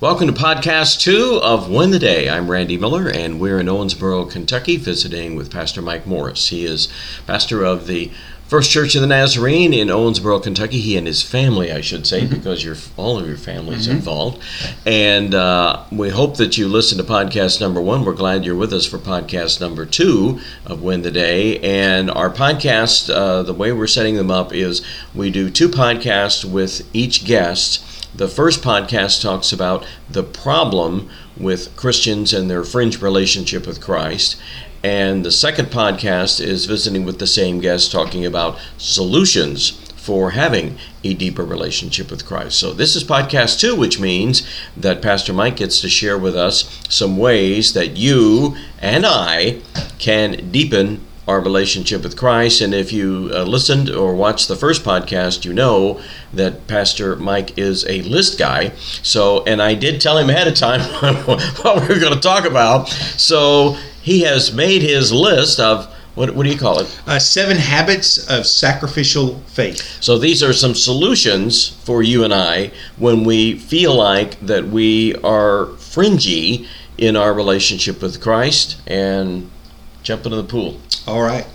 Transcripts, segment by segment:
Welcome to podcast two of Win the Day. I'm Randy Miller, and we're in Owensboro, Kentucky, visiting with Pastor Mike Morris. He is pastor of the First Church of the Nazarene in Owensboro, Kentucky. He and his family, I should say, mm-hmm. because your all of your family's mm-hmm. involved. And uh, we hope that you listen to podcast number one. We're glad you're with us for podcast number two of Win the Day. And our podcast, uh, the way we're setting them up is we do two podcasts with each guest the first podcast talks about the problem with Christians and their fringe relationship with Christ. And the second podcast is visiting with the same guest talking about solutions for having a deeper relationship with Christ. So, this is podcast two, which means that Pastor Mike gets to share with us some ways that you and I can deepen our relationship with Christ. And if you uh, listened or watched the first podcast, you know that Pastor Mike is a list guy. So, and I did tell him ahead of time what we were going to talk about. So he has made his list of what, what do you call it? Uh, seven habits of sacrificial faith. So these are some solutions for you and I when we feel like that we are fringy in our relationship with Christ and jump into the pool. All right.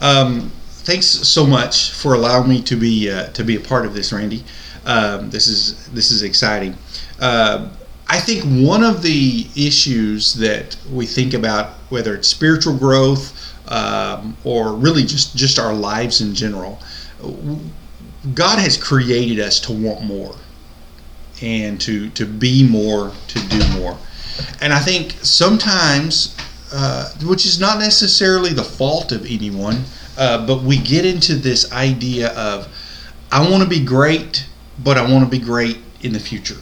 Um, thanks so much for allowing me to be uh, to be a part of this, Randy. Um, this is this is exciting. Uh, I think one of the issues that we think about, whether it's spiritual growth um, or really just just our lives in general, God has created us to want more and to to be more, to do more. And I think sometimes uh, which is not necessarily the fault of anyone, uh, but we get into this idea of I want to be great, but I want to be great in the future.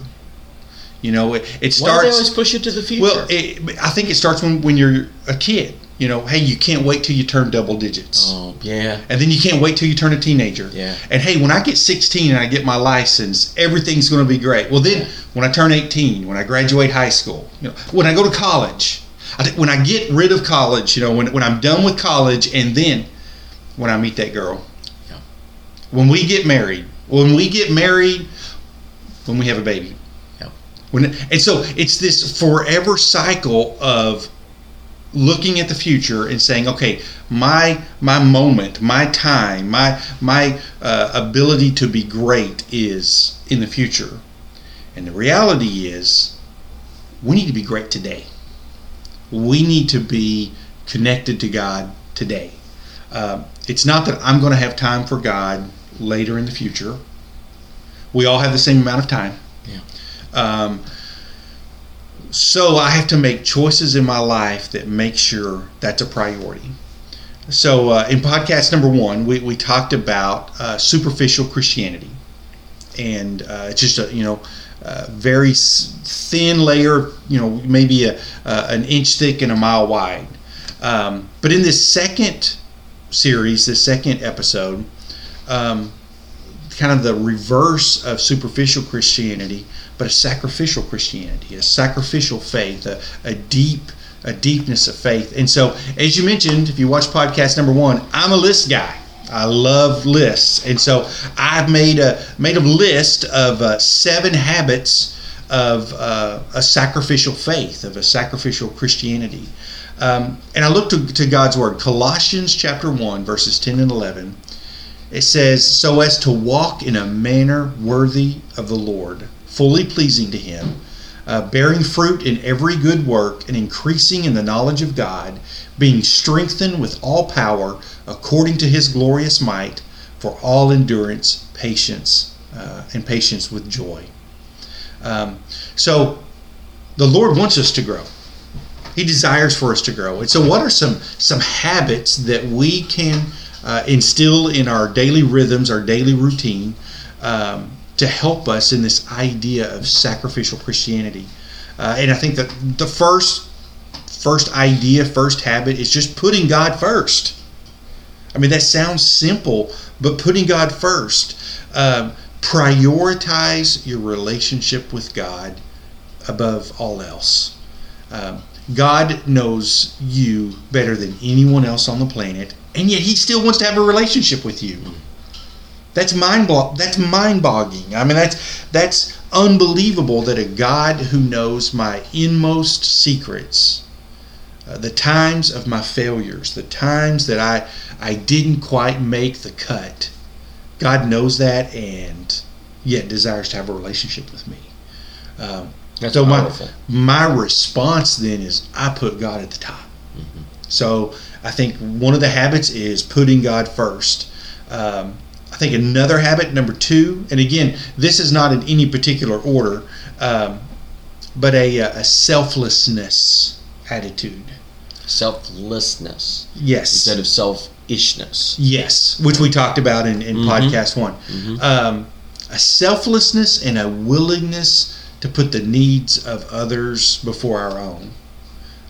You know, it, it starts. Why do they always push it to the future? Well, it, I think it starts when, when you're a kid. You know, hey, you can't wait till you turn double digits. Oh, yeah. And then you can't wait till you turn a teenager. Yeah. And hey, when I get 16 and I get my license, everything's going to be great. Well, then when I turn 18, when I graduate high school, you know, when I go to college, I think when I get rid of college, you know, when, when I'm done with college, and then when I meet that girl, yeah. when we get married, when we get married, when we have a baby, yeah. when and so it's this forever cycle of looking at the future and saying, okay, my my moment, my time, my my uh, ability to be great is in the future, and the reality is, we need to be great today we need to be connected to God today. Uh, it's not that I'm going to have time for God later in the future. We all have the same amount of time. Yeah. Um, so I have to make choices in my life that make sure that's a priority. So uh, in podcast number one, we, we talked about uh, superficial Christianity, and uh, it's just a you know very thin layer, you know, maybe a, uh, an inch thick and a mile wide. Um, but in this second series, this second episode, um, kind of the reverse of superficial Christianity, but a sacrificial Christianity, a sacrificial faith, a, a deep a deepness of faith. And so, as you mentioned, if you watch podcast number one, I'm a list guy. I love lists, and so I've made a made a list of uh, seven habits of uh, a sacrificial faith, of a sacrificial Christianity. Um, and I look to, to God's word, Colossians chapter one, verses ten and eleven. It says, "So as to walk in a manner worthy of the Lord, fully pleasing to Him." uh, bearing fruit in every good work and increasing in the knowledge of God, being strengthened with all power according to his glorious might, for all endurance, patience, uh, and patience with joy. Um, so the Lord wants us to grow. He desires for us to grow. And so, what are some some habits that we can uh, instill in our daily rhythms, our daily routine, um, to help us in this idea of sacrificial Christianity. Uh, and I think that the first first idea, first habit is just putting God first. I mean, that sounds simple, but putting God first. Um, prioritize your relationship with God above all else. Um, God knows you better than anyone else on the planet, and yet He still wants to have a relationship with you. That's mind blo- That's mind boggling. I mean, that's that's unbelievable that a God who knows my inmost secrets, uh, the times of my failures, the times that I, I didn't quite make the cut, God knows that and yet desires to have a relationship with me. Um, That's so my, powerful. my response then is I put God at the top. Mm-hmm. So I think one of the habits is putting God first. Um, I think another habit, number two, and again, this is not in any particular order, um, but a, a selflessness attitude. Selflessness Yes. instead of Yes, which we talked about in, in Mhm. podcast one. Mhm. Um, a selflessness and a willingness to put the needs of others before our own.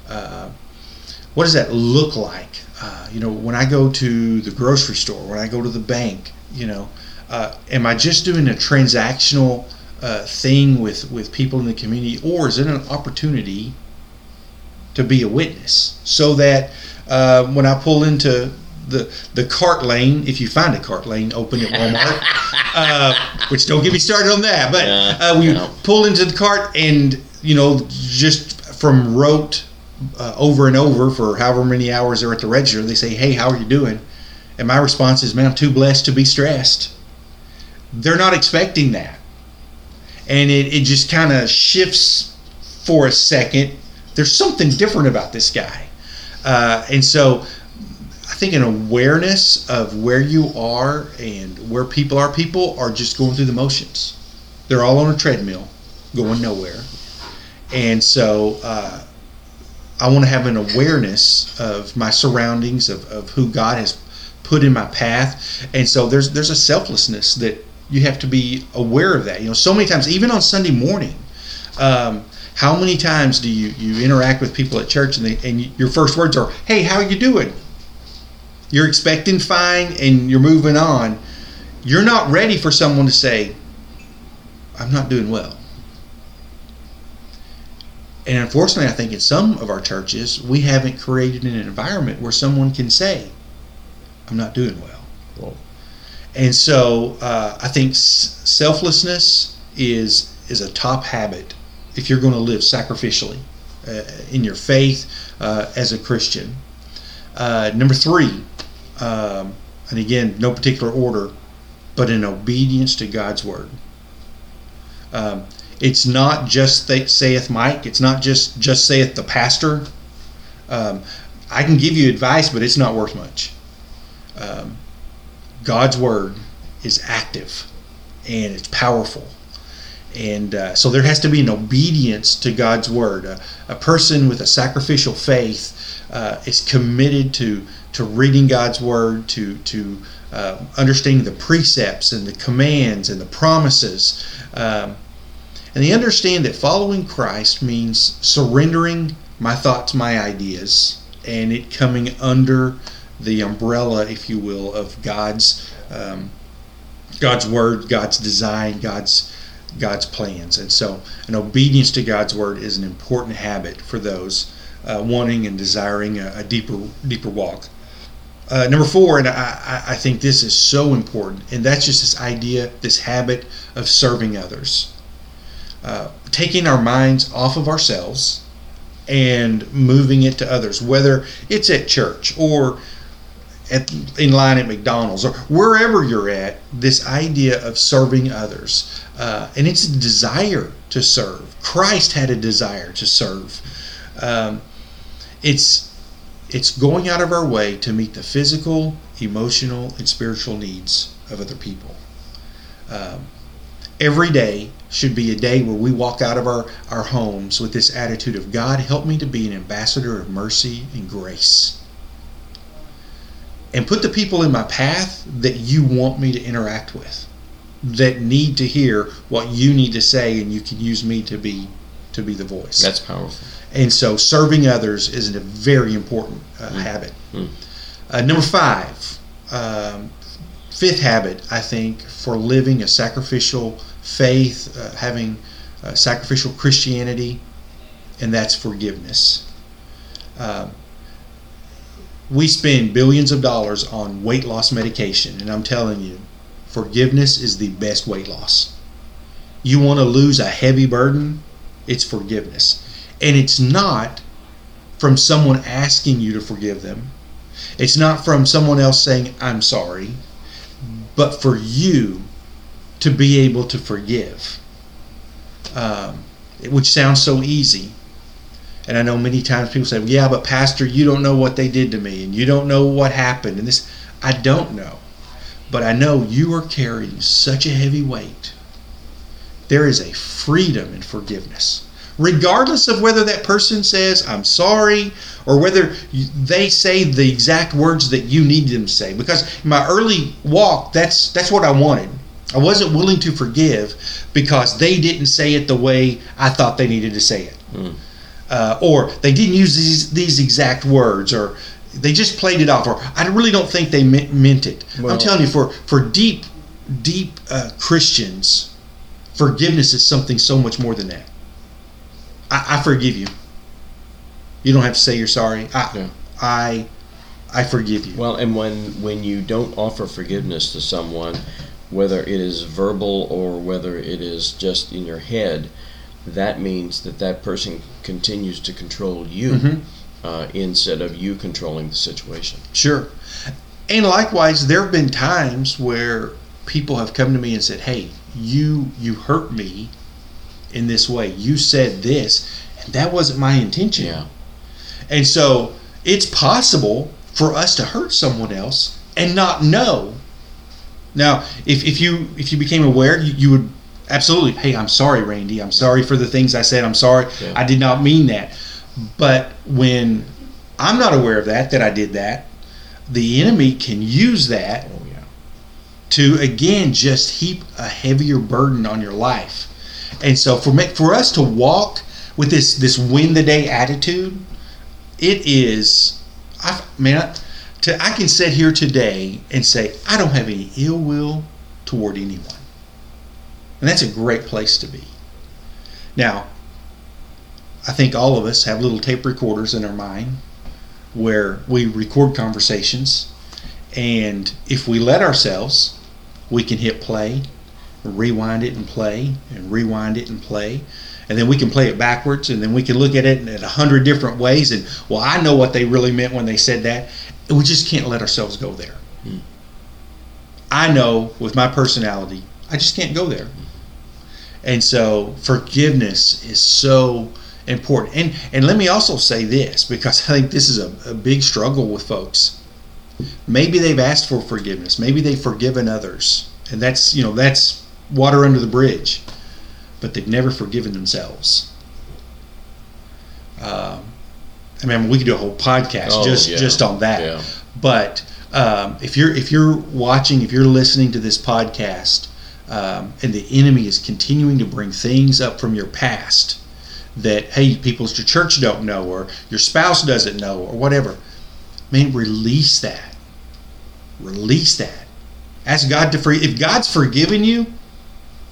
Uh, what does that look like? Uh, you know, when I go to the grocery store, when I go to the bank, you know, uh, am I just doing a transactional uh, thing with, with people in the community, or is it an opportunity to be a witness so that uh, when I pull into the the cart lane, if you find a cart lane open at Walmart, uh, which don't get me started on that, but Yeah, uh, we yeah. pull into the cart and you know just from rote uh, over and over for however many hours they're at the register, they say, "Hey, how are you doing?" And my response is, "Man, I'm too blessed to be stressed." They're not expecting that, and it, it just kind of shifts for a second. There's something different about this guy, uh, and so think an awareness of where you are and where people are. People are just going through the motions. They're all on a treadmill, going nowhere, and so. Uh, I want to have an awareness of my surroundings, of, of who God has put in my path, and so there's there's a selflessness that you have to be aware of that. You know, so many times, even on Sunday morning, um, how many times do you you interact with people at church and they, and your first words are, "Hey, how are you doing?" You're expecting fine, and you're moving on. You're not ready for someone to say, "I'm not doing well." And unfortunately, I think in some of our churches, we haven't created an environment where someone can say, I'm not doing well. Whoa. And so uh, I think s- selflessness is, is a top habit if you're going to live sacrificially uh, in your faith uh, as a Christian. Uh, number three, um, and again, no particular order, but in obedience to God's word. Um, it's not just th- saith Mike. It's not just just saith the pastor. Um, I can give you advice, but it's not worth much. Um, God's word is active and it's powerful, and uh, so there has to be an obedience to God's word. A, a person with a sacrificial faith uh, is committed to to reading God's word, to to uh, understanding the precepts and the commands and the promises. Um, and they understand that following Christ means surrendering my thoughts, my ideas, and it coming under the umbrella, if you will, of God's um, God's word, God's design, God's God's plans. And so, an obedience to God's word is an important habit for those uh, wanting and desiring a, a deeper deeper walk. Uh, number four, and I, I think this is so important, and that's just this idea, this habit of serving others uh, taking our minds off of ourselves and moving it to others, whether it's at church or at, in line at McDonald's or wherever you're at, this idea of serving others. Uh, and it's a desire to serve. Christ had a desire to serve. Um, it's it's going out of our way to meet the physical, emotional, and spiritual needs of other people. Um, every day should be a day where we walk out of our, our homes with this attitude of God, help me to be an ambassador of mercy and grace. And put the people in my path that you want me to interact with, that need to hear what you need to say, and you can use me to be to be the voice. That's powerful. And so serving others is a very important uh, habit. Mm. Uh, number five, um, fifth habit, I think, for living a sacrificial faith, uh, having uh, sacrificial Christianity, and that's forgiveness. Um, we spend billions of dollars on weight loss medication, and I'm telling you, forgiveness is the best weight loss. you want to lose a heavy burden, it's forgiveness. And it's not from someone asking you to forgive them. It's not from someone else saying, I'm sorry, but for you to be able to forgive, um, which sounds so easy. And I know many times people say, Yeah, but Pastor, you don't know what they did to me, and you don't know what happened. And this, I don't know. But I know you are carrying such a heavy weight. There is a freedom in forgiveness regardless of whether that person says, I'm sorry, or whether they say the exact words that you need them to say. Because in my early walk, that's, that's what I wanted. I wasn't willing to forgive because they didn't say it the way I thought they needed to say it. Mm. Uh, or they didn't use these, these exact words, or they just played it off, or I really don't think they meant, meant it. Well, I'm telling you, for, for deep, deep uh, Christians, forgiveness is something so much more than that. I, I forgive you. You don't have to say you're sorry. I, yeah. I, I forgive you. Well, and when when you don't offer forgiveness to someone, whether it is verbal or whether it is just in your head, that means that that person continues to control you mm-hmm. uh, instead of you controlling the situation. Sure. And likewise, there have been times where people have come to me and said, "Hey, you you hurt me in this way. You said this, and that wasn't my intention. Yeah. And so it's possible for us to hurt someone else and not know. Now, if, if you if you became aware, you, you would absolutely, hey, I'm sorry, Randy. I'm sorry for the things I said. I'm sorry. Yeah. I did not mean that. But when I'm not aware of that, that I did that, the enemy can use that oh, yeah. to again just heap a heavier burden on your life. And so for me, for us to walk with this this win the day attitude, it is, I man, to I can sit here today and say I don't have any ill will toward anyone, and that's a great place to be. Now, I think all of us have little tape recorders in our mind where we record conversations, and if we let ourselves, we can hit play rewind it and play and rewind it and play. And then we can play it backwards and then we can look at it in a hundred different ways. And well i know what they really meant when they said that. And we just can't let ourselves go there. Hmm. i know with my personality i just can't go there. And so forgiveness is so important. And and let me also say this because i think this is a, a big struggle with folks. Maybe they've asked for forgiveness. Maybe they've forgiven others. And that's you know that's water under the bridge, but they've never forgiven themselves. Um, I mean, we could do a whole podcast oh, just yeah. just on that. Yeah. But um, if you're if you're watching, if you're listening to this podcast, um, and the enemy is continuing to bring things up from your past that hey, people at your church don't know, or your spouse doesn't know, or whatever, man, release that. Release that. Ask God to free. If God's forgiven you,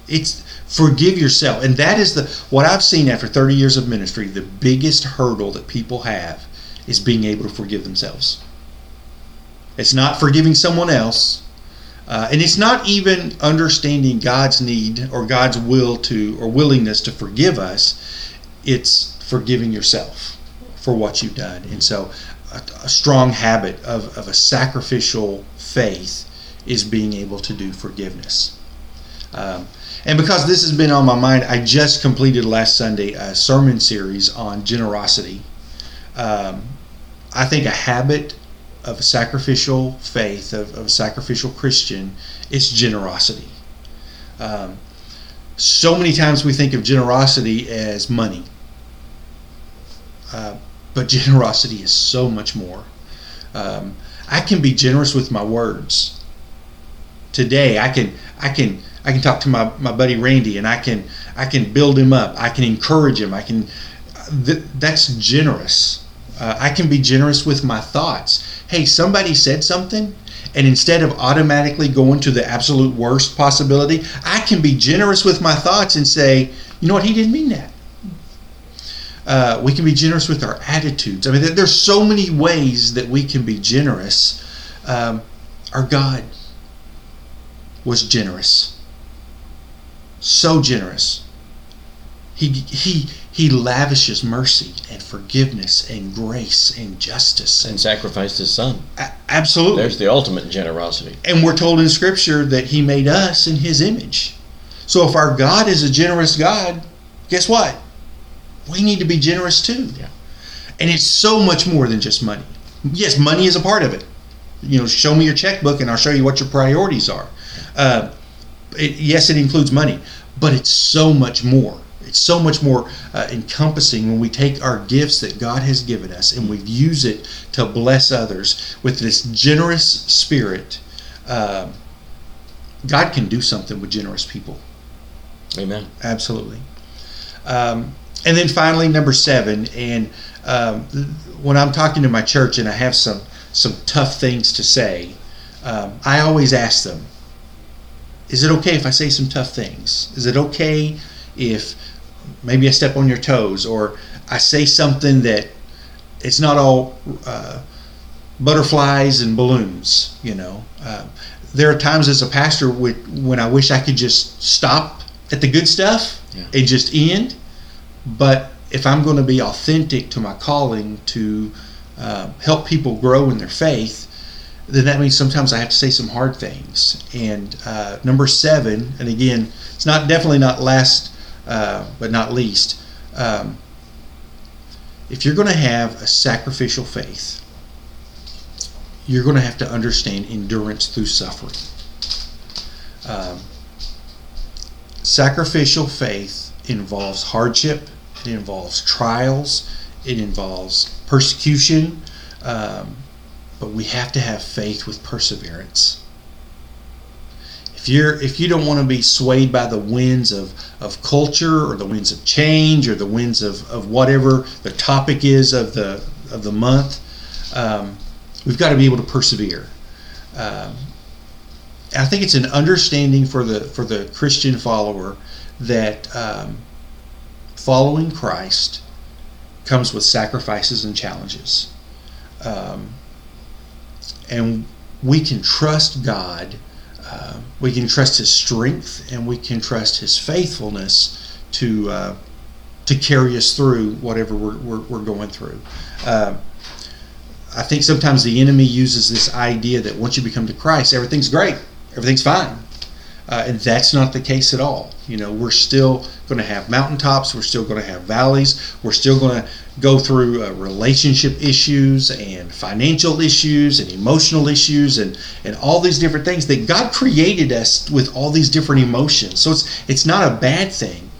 it's forgive yourself. And that is the what I've seen after 30 years of ministry, the biggest hurdle that people have is being able to forgive themselves. It's not forgiving someone else. Uh, and it's not even understanding God's need or God's will to or willingness to forgive us. It's forgiving yourself for what you've done. And so, a, a strong habit of, of a sacrificial faith is being able to do forgiveness. Um, and because this has been on my mind, I just completed last Sunday a sermon series on generosity. Um, I think a habit of sacrificial faith, of, of a sacrificial Christian, is generosity. Um, so many times we think of generosity as money, uh, but generosity is so much more. Um, I can be generous with my words. Today, I can I can I can talk to my, my buddy Randy and I can I can build him up. I can encourage him. I can th- that's generous. Uh, I can be generous with my thoughts. Hey, somebody said something and instead of automatically going to the absolute worst possibility, I can be generous with my thoughts and say, you know what, he didn't mean that. Uh, we can be generous with our attitudes. I mean, there's so many ways that we can be generous. Um, our God was generous. So generous. He he he lavishes mercy and forgiveness and grace and justice and sacrificed his son. A- absolutely. There's the ultimate generosity. And we're told in Scripture that He made us in His image. So if our God is a generous God, guess what? We need to be generous too. Yeah. And it's so much more than just money. Yes, money is a part of it. You know, show me your checkbook and I'll show you what your priorities are. Uh, it, yes, it includes money, but it's so much more. It's so much more uh, encompassing when we take our gifts that God has given us and we use it to bless others with this generous spirit. Uh, God can do something with generous people. Amen. Absolutely. Um, and then finally, number seven, and um, when I'm talking to my church and I have some some tough things to say, um, I always ask them, "Is it okay if I say some tough things? Is it okay if maybe I step on your toes or I say something that it's not all uh, butterflies and balloons. You know, uh, there are times as a pastor when I wish I could just stop at the good stuff Yeah. and just end. But if I'm going to be authentic to my calling to uh, help people grow in their faith, then that means sometimes I have to say some hard things. And uh, number seven, and again, it's not definitely not last, uh, but not least. Um, if you're going to have a sacrificial faith, you're going to have to understand endurance through suffering. Um, sacrificial faith involves hardship, it involves trials, it involves persecution, um, but we have to have faith with perseverance. If you're if you don't want to be swayed by the winds of, of culture or the winds of change or the winds of, of whatever the topic is of the of the month, um, we've got to be able to persevere. Um, I think it's an understanding for the for the Christian follower that um, following Christ comes with sacrifices and challenges, um, and we can trust God. Uh, we can trust His strength, and we can trust His faithfulness to uh, to carry us through whatever we're, we're, we're going through. Uh, I think sometimes the enemy uses this idea that once you become to Christ, everything's great, everything's fine. Uh, and that's not the case at all. You know, we're still going to have mountaintops, we're still going to have valleys, we're still going to go through uh, relationship issues and financial issues and emotional issues and, and all these different things that God created us with all these different emotions. So it's it's not a bad thing,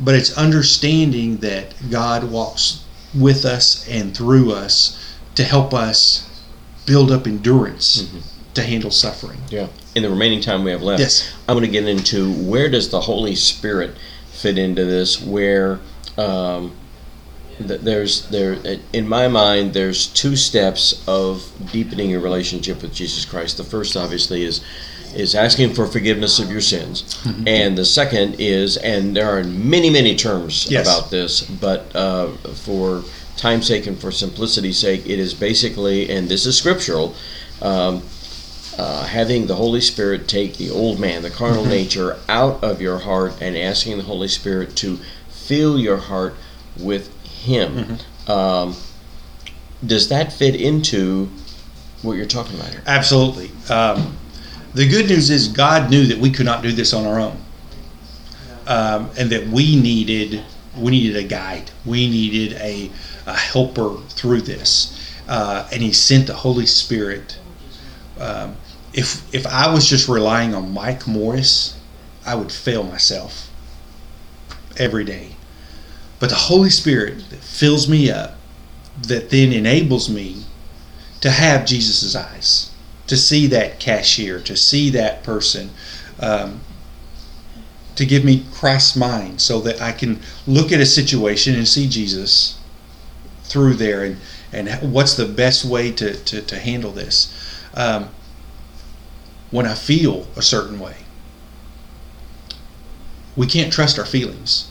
but it's understanding that God walks with us and through us to help us build up endurance to handle suffering. Yeah. In the remaining time we have left, Yes. I'm going to get into where does the Holy Spirit fit into this? Where um, th- there's there in my mind there's two steps of deepening your relationship with Jesus Christ. The first, obviously, is is asking for forgiveness of your sins, Mm-hmm. and the second is, and there are many many terms Yes. about this, but uh, for time's sake and for simplicity's sake, it is basically, and this is scriptural. Um, uh, having the Holy Spirit take the old man, the carnal nature, out of your heart and asking the Holy Spirit to fill your heart with Him. Um, does that fit into what you're talking about here? Absolutely. Um, the good news is God knew that we could not do this on our own, um, and that we needed we needed a guide. We needed a, a helper through this, uh, and He sent the Holy Spirit. Um, if if I was just relying on Mike Morris, I would fail myself every day. But the Holy Spirit that fills me up, that then enables me to have Jesus' eyes, to see that cashier, to see that person, um, to give me Christ's mind so that I can look at a situation and see Jesus through there and, and what's the best way to, to, to handle this. Um, when I feel a certain way, we can't trust our feelings.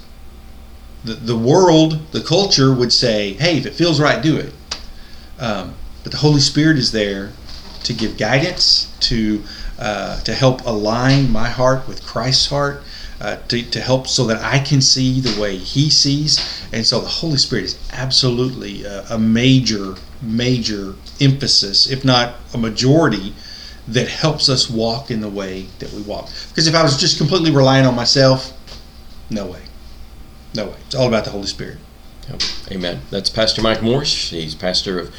The, the world, the culture would say, hey, if it feels right, do it. Um, but the Holy Spirit is there to give guidance, to uh, to help align my heart with Christ's heart, uh, to, to help so that I can see the way He sees. And so the Holy Spirit is absolutely a, a major, major emphasis, if not a majority, that helps us walk in the way that we walk. Because if I was just completely relying on myself, no way. No way. It's all about the Holy Spirit. Yep. Amen. That's Pastor Mike Morris. He's pastor of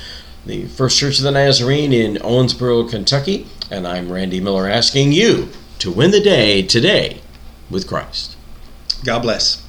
the First Church of the Nazarene in Owensboro, Kentucky. And I'm Randy Miller asking you to win the day today with Christ. God bless.